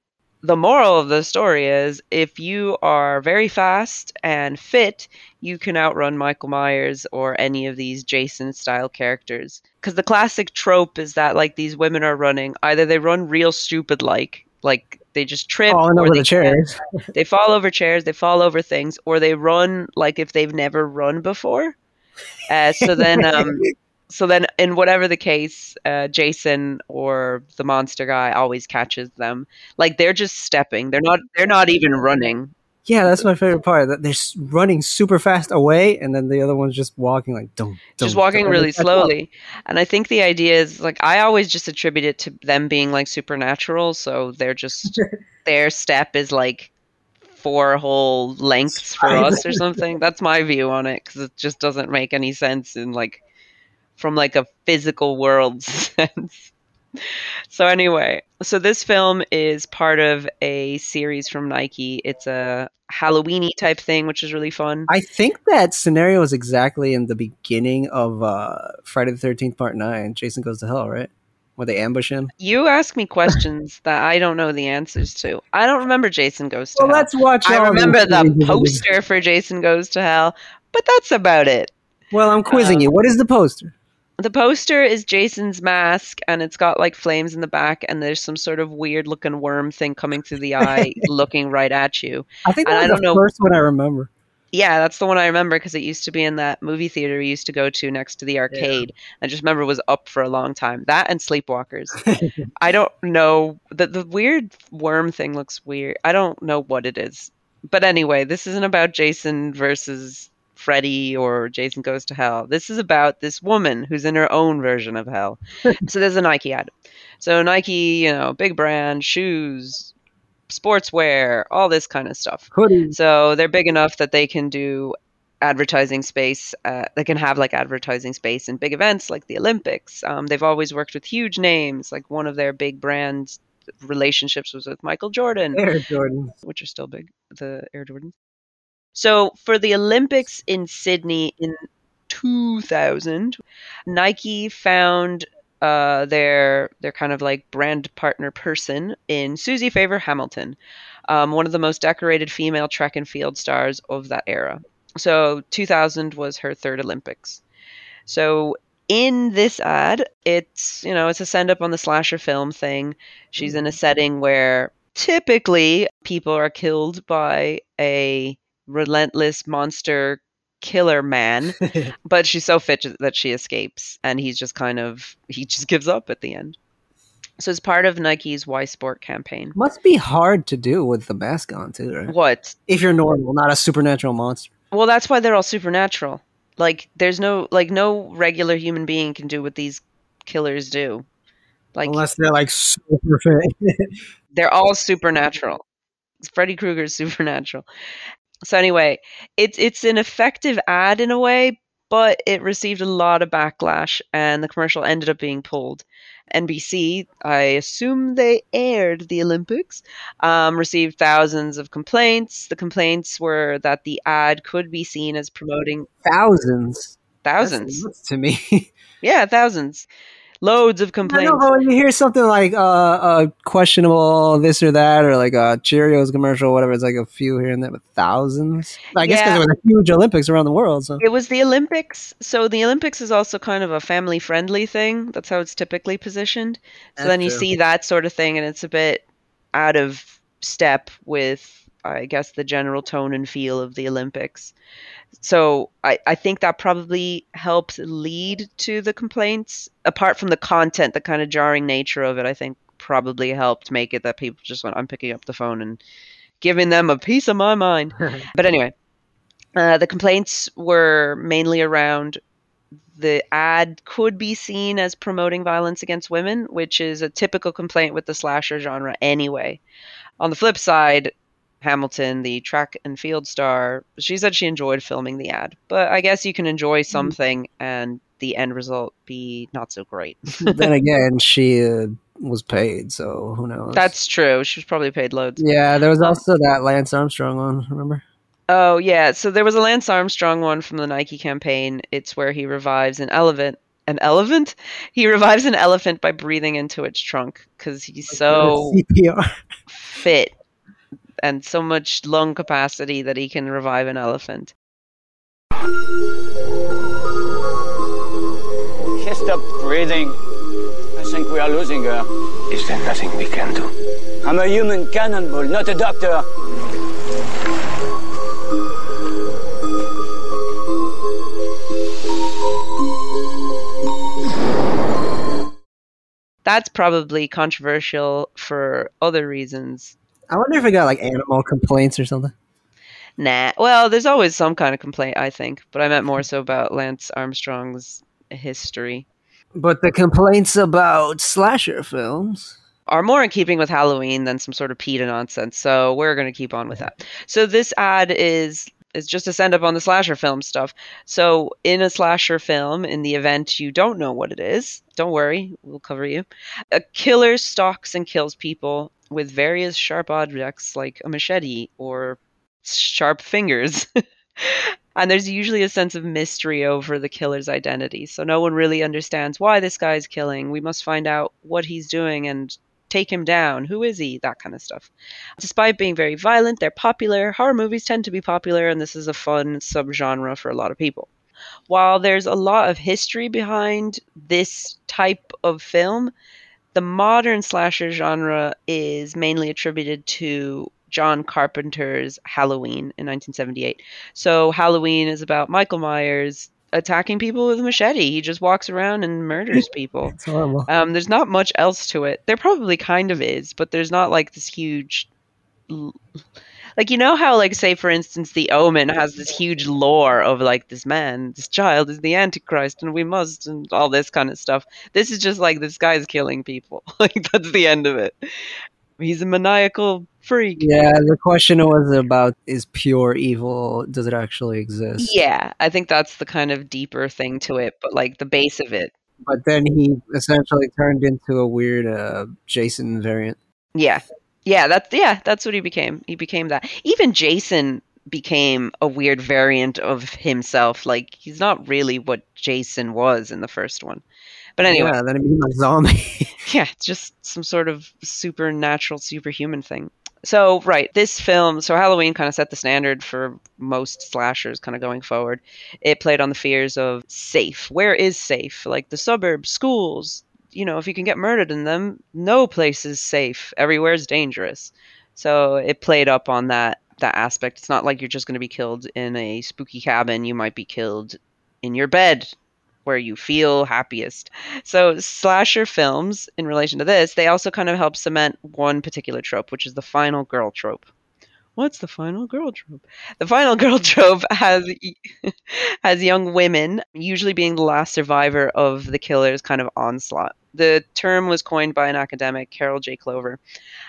the moral of the story is if you are very fast and fit, you can outrun Michael Myers or any of these Jason style characters. Because the classic trope is that like these women are running, either they run real stupid like, like they just trip Falling over the chairs. they fall over chairs, they fall over things, or they run like if they've never run before. Uh, so then, um, so then, in whatever the case, uh, Jason or the monster guy always catches them. Like they're just stepping; they're not. They're not even running. Yeah, that's my favorite part. That they're running super fast away, and then the other one's just walking like don't, just walking really slowly. And I think the idea is like I always just attribute it to them being like supernatural. So they're just their step is like four whole lengths for us or something. That's my view on it because it just doesn't make any sense in like from like a physical world sense. So anyway, so this film is part of a series from Nike. It's a Halloweeny type thing, which is really fun. I think that scenario is exactly in the beginning of uh, Friday the Thirteenth Part Nine. Jason goes to hell, right? Where they ambush him. You ask me questions that I don't know the answers to. I don't remember Jason Goes to Well, Hell. let's watch I remember the poster for Jason Goes to Hell, but that's about it. Well, I'm quizzing you. What is the poster? The poster is Jason's mask, and it's got like flames in the back, and there's some sort of weird looking worm thing coming through the eye, looking right at you. I think And that I don't the know. first one I remember. Yeah, that's the one I remember because it used to be in that movie theater we used to go to next to the arcade. I just remember it was up for a long time. That and Sleepwalkers. I don't know. The, the weird worm thing looks weird. I don't know what it is. But anyway, this isn't about Jason versus Freddy or Jason Goes to Hell. This is about this woman who's in her own version of hell. so there's a Nike ad. So Nike, you know, big brand, shoes, sportswear, all this kind of stuff. Hoodies. So they're big enough that they can do advertising space. Uh, they can have like advertising space in big events like the Olympics. Um, they've always worked with huge names. Like one of their big brand relationships was with Michael Jordan, Air Jordan. which are still big, the Air Jordans. So for the Olympics in Sydney in 2000, Nike found uh, their their kind of like brand partner person in Susie Favor Hamilton, um, one of the most decorated female track and field stars of that era. So 2000 was her third Olympics. So in this ad, it's you know it's a send up on the slasher film thing. She's in a setting where typically people are killed by a relentless monster killer man but she's so fit that she escapes and he's just kind of he just gives up at the end so it's part of nike's y sport campaign Must be hard to do with the mask on too, right? what If you're normal, not a supernatural monster. well that's why they're all supernatural like there's no like no regular human being can do what these killers do like Unless they're like super fit. they're all supernatural. Freddy Krueger's supernatural. So anyway, it's it's an effective ad in a way, but it received a lot of backlash and the commercial ended up being pulled. NBC, I assume they aired the Olympics, um, received thousands of complaints. The complaints were that the ad could be seen as promoting Thousands. thousands. To me. yeah, thousands. Loads of I complaints. know, but when you hear something like uh, uh, questionable this or that, or like a Cheerios commercial, whatever, it's like a few here and there, but thousands. I guess because Yeah. there were huge Olympics around the world. So It was the Olympics. So the Olympics is also kind of a family friendly thing. That's how it's typically positioned. So That's then you true. see that sort of thing, and it's a bit out of step with, I guess, the general tone and feel of the Olympics. So I, I think that probably helped lead to the complaints. Apart from the content, the kind of jarring nature of it, I think probably helped make it that people just went, I'm picking up the phone and giving them a piece of my mind. but anyway, uh, the complaints were mainly around the ad could be seen as promoting violence against women, which is a typical complaint with the slasher genre anyway. On the flip side, Hamilton, the track and field star, she said she enjoyed filming the ad. But I guess you can enjoy something and the end result be not so great. then again, she uh, was paid, so who knows? That's true. She was probably paid loads. yeah. There was also that Lance Armstrong one. Remember? Oh yeah, so there was a Lance Armstrong one from the Nike campaign. It's where he revives an elephant. An elephant? He revives an elephant by breathing into its trunk because he's so CPR. fit and so much lung capacity that he can revive an elephant. She stopped breathing. I think we are losing her. Is there nothing we can do? I'm a human cannonball, not a doctor. That's probably controversial for other reasons. I wonder if it got like animal complaints or something. Nah. Well, there's always some kind of complaint, I think, but I meant more so about Lance Armstrong's history. But the complaints about slasher films. are more in keeping with Halloween than some sort of PETA nonsense. So we're going to keep on with that. So this ad is is just a send up on the slasher film stuff. So in a slasher film, in the event you don't know what it is, don't worry, we'll cover you. A killer stalks and kills people with various sharp objects like a machete or sharp fingers. and there's usually a sense of mystery over the killer's identity. So no one really understands why this guy's killing. We must find out what he's doing and take him down. Who is he? That kind of stuff. Despite being very violent, they're popular. Horror movies tend to be popular, and this is a fun subgenre for a lot of people. While there's a lot of history behind this type of film, the modern slasher genre is mainly attributed to John Carpenter's Halloween in 1978. So Halloween is about Michael Myers attacking people with a machete. He just walks around and murders people. It's horrible. Um, there's not much else to it. There probably kind of is, but there's not like this huge l- like you know how like say for instance the omen has this huge lore of like this man this child is the antichrist and we must and all this kind of stuff this is just like this guy's killing people like that's the end of it he's a maniacal freak Yeah, the question was about is pure evil, does it actually exist? yeah i think that's the kind of deeper thing to it but like the base of it But then he essentially turned into a weird uh, Jason variant. Yeah. Yeah, that's yeah, that's what he became. He became that. Even Jason became a weird variant of himself. Like he's not really what Jason was in the first one. But anyway, Yeah, then he became a zombie. yeah, it's just some sort of supernatural, superhuman thing. So, right, this film, so Halloween kind of set the standard for most slashers kind of going forward. It played on the fears of safe. Where is safe? Like the suburbs, schools, you know, if you can get murdered in them, no place is safe. Everywhere is dangerous. So, it played up on that that aspect. It's not like you're just going to be killed in a spooky cabin. You might be killed in your bed where you feel happiest. So, slasher films, in relation to this, they also kind of help cement one particular trope, which is the final girl trope. What's the final girl trope? The final girl trope has has young women usually being the last survivor of the killer's kind of onslaught. The term was coined by an academic, Carol J. Clover.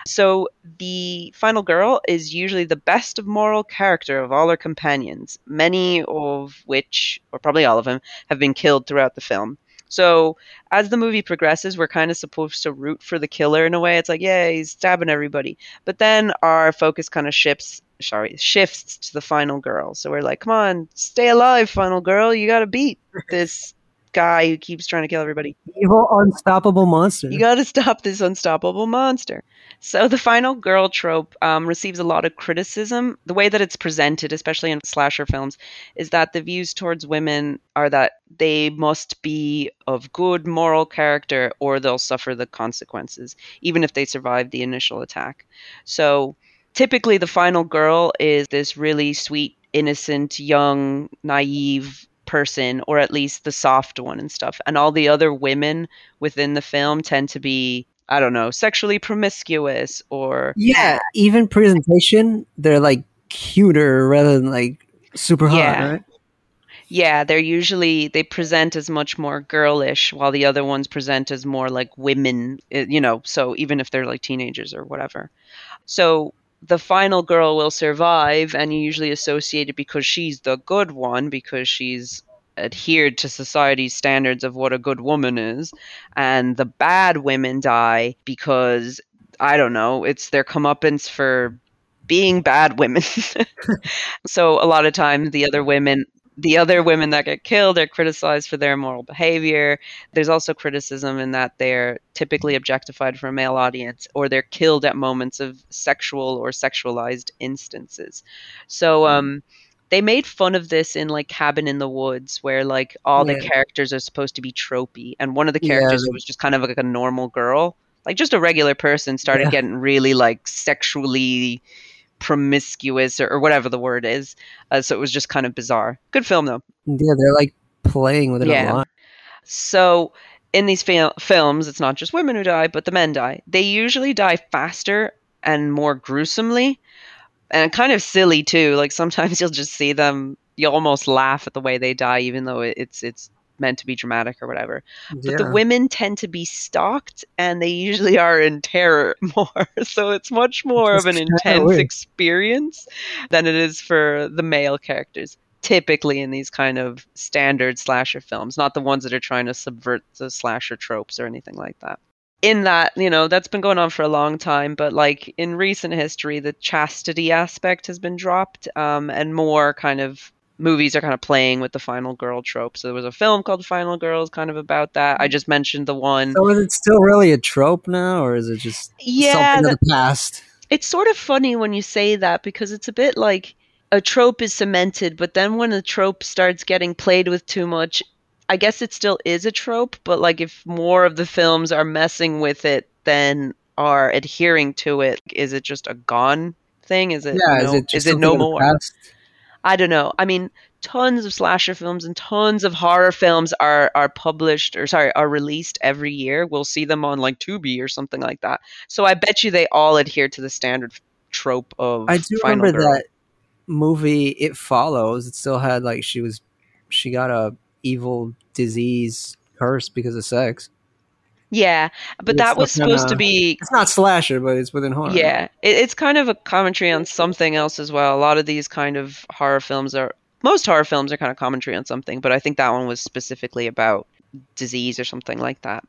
So the final girl is usually the best of moral character of all her companions, many of which, or probably all of them, have been killed throughout the film. So as the movie progresses, we're kind of supposed to root for the killer in a way. It's like, yeah, he's stabbing everybody. But then our focus kind of shifts sorry, shifts to the final girl. So we're like, come on, stay alive, final girl. You gotta beat this guy who keeps trying to kill everybody. Evil, unstoppable monster. You got to stop this unstoppable monster. So the final girl trope um, receives a lot of criticism. The way that it's presented, especially in slasher films, is that the views towards women are that they must be of good moral character or they'll suffer the consequences, even if they survive the initial attack. So typically, the final girl is this really sweet, innocent, young, naive person or at least the soft one and stuff and all the other women within the film tend to be i don't know sexually promiscuous or Yeah, even presentation, they're like cuter rather than like super hot, Yeah. right? yeah they're usually they present as much more girlish while the other ones present as more like women eh, you know so even if they're like teenagers or whatever so the final girl will survive and you usually associate it because she's the good one because she's adhered to society's standards of what a good woman is and the bad women die because i don't know it's their comeuppance for being bad women so a lot of times the other women the other women that get killed are criticized for their immoral behavior. There's also criticism in that they're typically objectified for a male audience or they're killed at moments of sexual or sexualized instances. So um they made fun of this in like Cabin in the Woods where like all the characters are supposed to be tropey and one of the characters who was just kind of like a normal girl, like just a regular person started Yeah. getting really like sexually promiscuous or, or whatever the word is. Uh, so it was just kind of bizarre. Good film though. Yeah, they're like playing with it Yeah. a lot. So in these fil- films, it's not just women who die, but the men die. They usually die faster and more gruesomely, and kind of silly too. Like sometimes you'll just see them, you almost laugh at the way they die, even though it's it's meant to be dramatic or whatever. But the women tend to be stalked, and they usually are in terror more. So it's much more of an intense experience than it is for the male characters. Typically, in these kind of standard slasher films, not the ones that are trying to subvert the slasher tropes or anything like that. In that, you know, that's been going on for a long time, but like in recent history, the chastity aspect has been dropped, um, and more kind of movies are kind of playing with the final girl trope. So there was a film called Final Girls, kind of about that. I just mentioned the one. So is it still really a trope now, or is it just Yeah, something of the past? It's sort of funny when you say that because it's a bit like a trope is cemented, but then when a trope starts getting played with too much, I guess it still is a trope, but like if more of the films are messing with it than are adhering to it, is it just a gone thing? Is it Yeah, no, is it just is it no more? I don't know. I mean, tons of slasher films and tons of horror films are are published or sorry, are released every year. We'll see them on like Tubi or something like that. So I bet you they all adhere to the standard trope of I do remember girl. that movie. It follows. It still had like she was, she got a evil disease curse because of sex. Yeah, but It's that was supposed to be It's not slasher, but it's within horror. Yeah, it, it's kind of a commentary on something else as well. A lot of these kind of horror films are most horror films are kind of commentary on something, but I think that one was specifically about disease or something like that.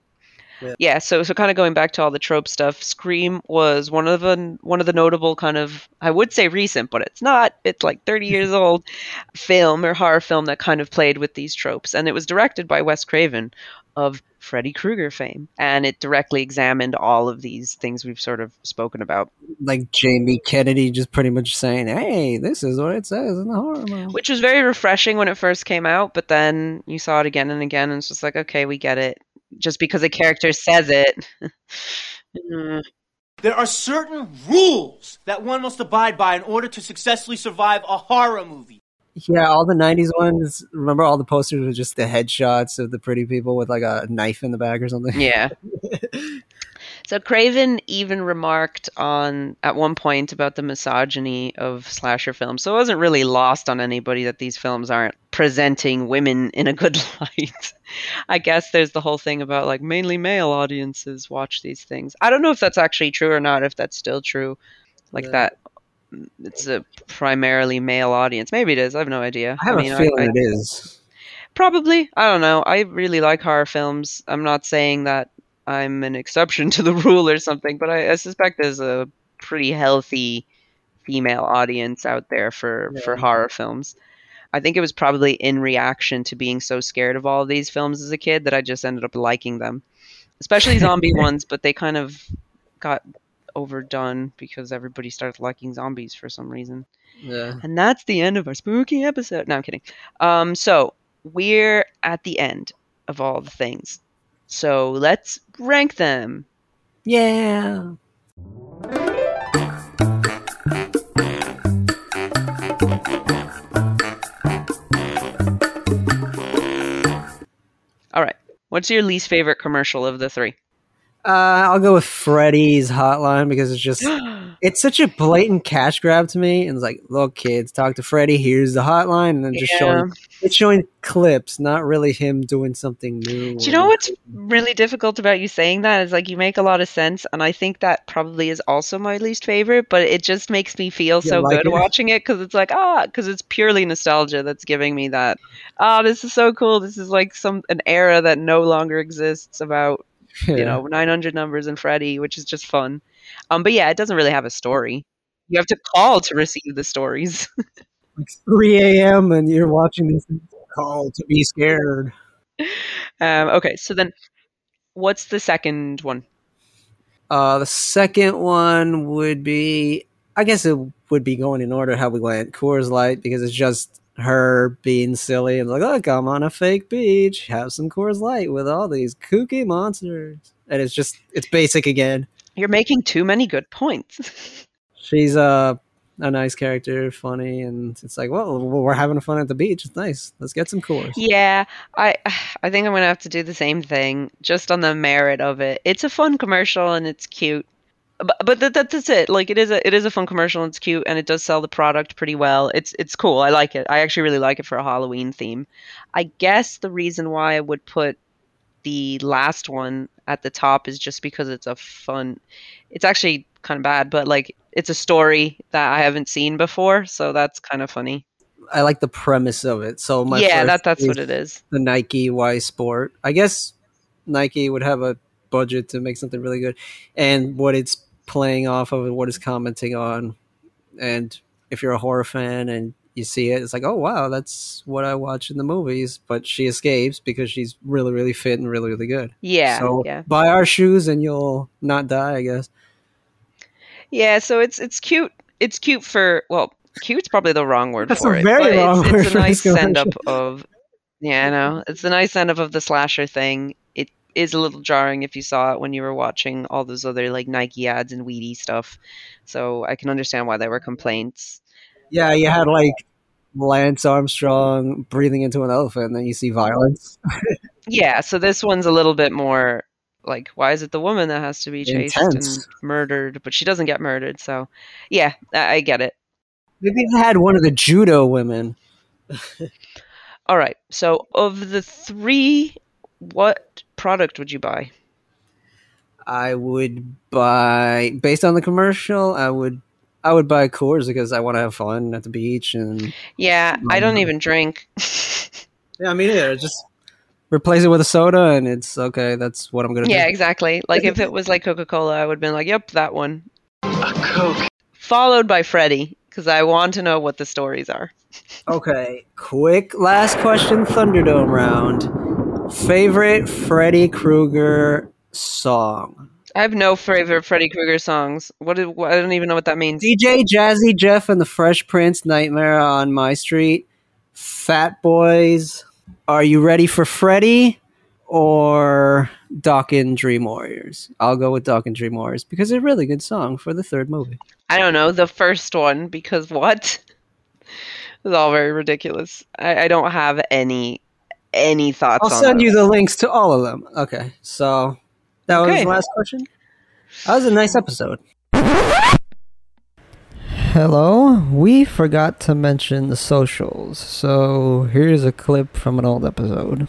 Yeah. Yeah, so so kind of going back to all the trope stuff, Scream was one of the one of the notable kind of I would say recent, but it's not. It's like 30 years old film or horror film that kind of played with these tropes, and it was directed by Wes Craven of Freddy Krueger fame, and it directly examined all of these things we've sort of spoken about. Like Jamie Kennedy just pretty much saying, "Hey, this is what it says in the horror movie." which was very refreshing when it first came out, but then you saw it again and again, and it's just like, okay, we get it. Just because a character says it. Mm. There are certain rules that one must abide by in order to successfully survive a horror movie. Yeah, all the '90s ones. Remember all the posters with just the headshots of the pretty people with like a knife in the back or something. Yeah. So Craven even remarked on at one point about the misogyny of slasher films. So it wasn't really lost on anybody that these films aren't presenting women in a good light. I guess there's the whole thing about like mainly male audiences watch these things. I don't know if that's actually true or not, if that's still true. Like Yeah. that mm, it's a primarily male audience. Maybe it is. I have no idea. I have mean, a feeling I- it is. Probably. I don't know. I really like horror films. I'm not saying that I'm an exception to the rule or something, but I, I suspect there's a pretty healthy female audience out there for, for horror films. I think it was probably in reaction to being so scared of all of these films as a kid that I just ended up liking them. Especially zombie ones, but they kind of got overdone because everybody started liking zombies for some reason. Yeah. And that's the end of our spooky episode. No, I'm kidding. Um, so we're at the end of all the things. So let's rank them. Yeah. All right. What's your least favorite commercial of the three? Uh, I'll go with Freddy's Hotline because it's just it's such a blatant cash grab to me. And it's like, look, kids, talk to Freddy. Here's the hotline, and then just Yeah. showing it's showing clips, not really him doing something new. Do you know what's really difficult about you saying that is like you make a lot of sense, and I think that probably is also my least favorite. But it just makes me feel You so like good it? watching it because it's like ah, because it's purely nostalgia that's giving me that. Ah, this is so cool. This is like some an era that no longer exists about you know 900 numbers and Freddy, which is just fun. Um, but yeah, it doesn't really have a story. You have to call to receive the stories. like 3 a.m. and you're watching this call to be scared. um, okay, so then what's the second one? Uh, the second one would be, I guess it would be going in order how we went. Coors Light because it's just her being silly and like, look, I'm on a fake beach. Have some Coors Light with all these kooky monsters, and it's just it's basic again. You're making too many good points. She's uh, a nice character, funny, and it's like, well, we're having fun at the beach. It's nice. Let's get some Coors. Yeah, I I think I'm gonna have to do the same thing, just on the merit of it. It's a fun commercial and it's cute, but but that, that- that's it. Like it is a it is a fun commercial and it's cute and it does sell the product pretty well. It's it's cool. I like it. I actually really like it for a Halloween theme. I guess the reason why I would put the last one at the top is just because it's a fun. It's actually kind of bad, but like it's a story that I haven't seen before, so that's kind of funny. I like the premise of it. So my Yeah, that- that's what it is. The Nike Y Sport. I guess Nike would have a budget to make something really good, and what it's playing off of and what it's commenting on. And if you're a horror fan and you see it, it's like, oh wow, that's what I watch in the movies. But she escapes because she's really, really fit and really, really good. Yeah, So yeah. buy our shoes and you'll not die. I guess. Yeah, so it's it's cute. It's cute for well, cute's probably the wrong word That's for a it. very wrong it's, word it's a nice send up of yeah, I know. It's a nice send up of the slasher thing. It is a little jarring if you saw it when you were watching all those other like Nike ads and weedy stuff. So I can understand why there were complaints. Yeah, you had like Lance Armstrong breathing into an elephant, and then you see violence. Yeah, so this one's a little bit more Like, why is it the woman that has to be chased Intense. and murdered, but she doesn't get murdered? So, yeah, I, I get it. Maybe they had one of the judo women. All right. So, of the three, what product would you buy? I would buy based on the commercial. I would I would buy Coors because I want to have fun at the beach and Yeah, I don't Um, even drink. yeah, I mean, yeah, just replace it with a soda and it's okay. That's what I'm gonna do. Yeah, do. exactly. Like if it was like Coca Cola, I would have been like, "Yep, that one." A Coke. Followed by Freddy, because I want to know what the stories are. Okay, quick last question, Thunderdome round. Favorite Freddy Krueger song? I have no favorite Freddy Krueger songs. What? Is, I don't even know what that means. DJ Jazzy Jeff and the Fresh Prince, Nightmare on My Street, Fat Boys. Are you ready for Freddy or Dokken's Dream Warriors? I'll go with Dokken's Dream Warriors because it's a really good song for the third movie. I don't know the first one because what? It's all very ridiculous. I, I don't have any any thoughts. I'll send you the links to all of them. Okay, so that was the last question. That was a nice episode. Hello, we forgot to mention the socials, so here's a clip from an old episode.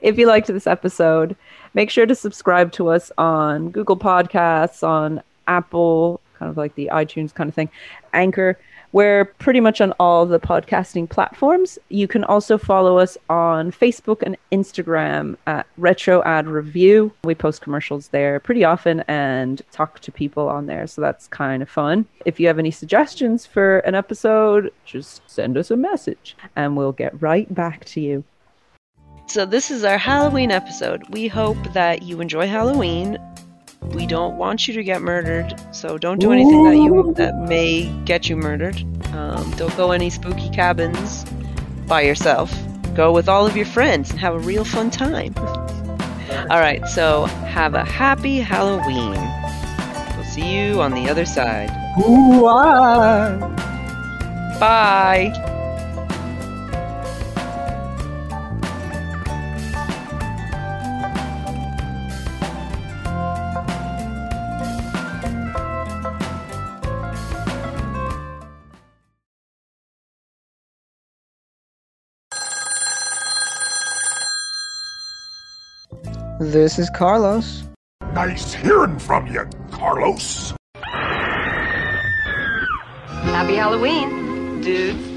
If you liked this episode, make sure to subscribe to us on Google Podcasts, on Apple, kind of like the iTunes kind of thing, Anchor. We're pretty much on all the podcasting platforms. You can also follow us on Facebook and Instagram at Retro Ad Review. We post commercials there pretty often and talk to people on there, so that's kind of fun. If you have any suggestions for an episode, just send us a message and we'll get right back to you. So this is our Halloween episode. We hope that you enjoy Halloween. We don't want you to get murdered, so don't do anything that you that may get you murdered. Um, don't go any spooky cabins by yourself. Go with all of your friends and have a real fun time. all right, so have a happy Halloween. We'll see you on the other side. Ooh, ah. Bye. This is Carlos. Nice hearing from you, Carlos. Happy Halloween, dudes.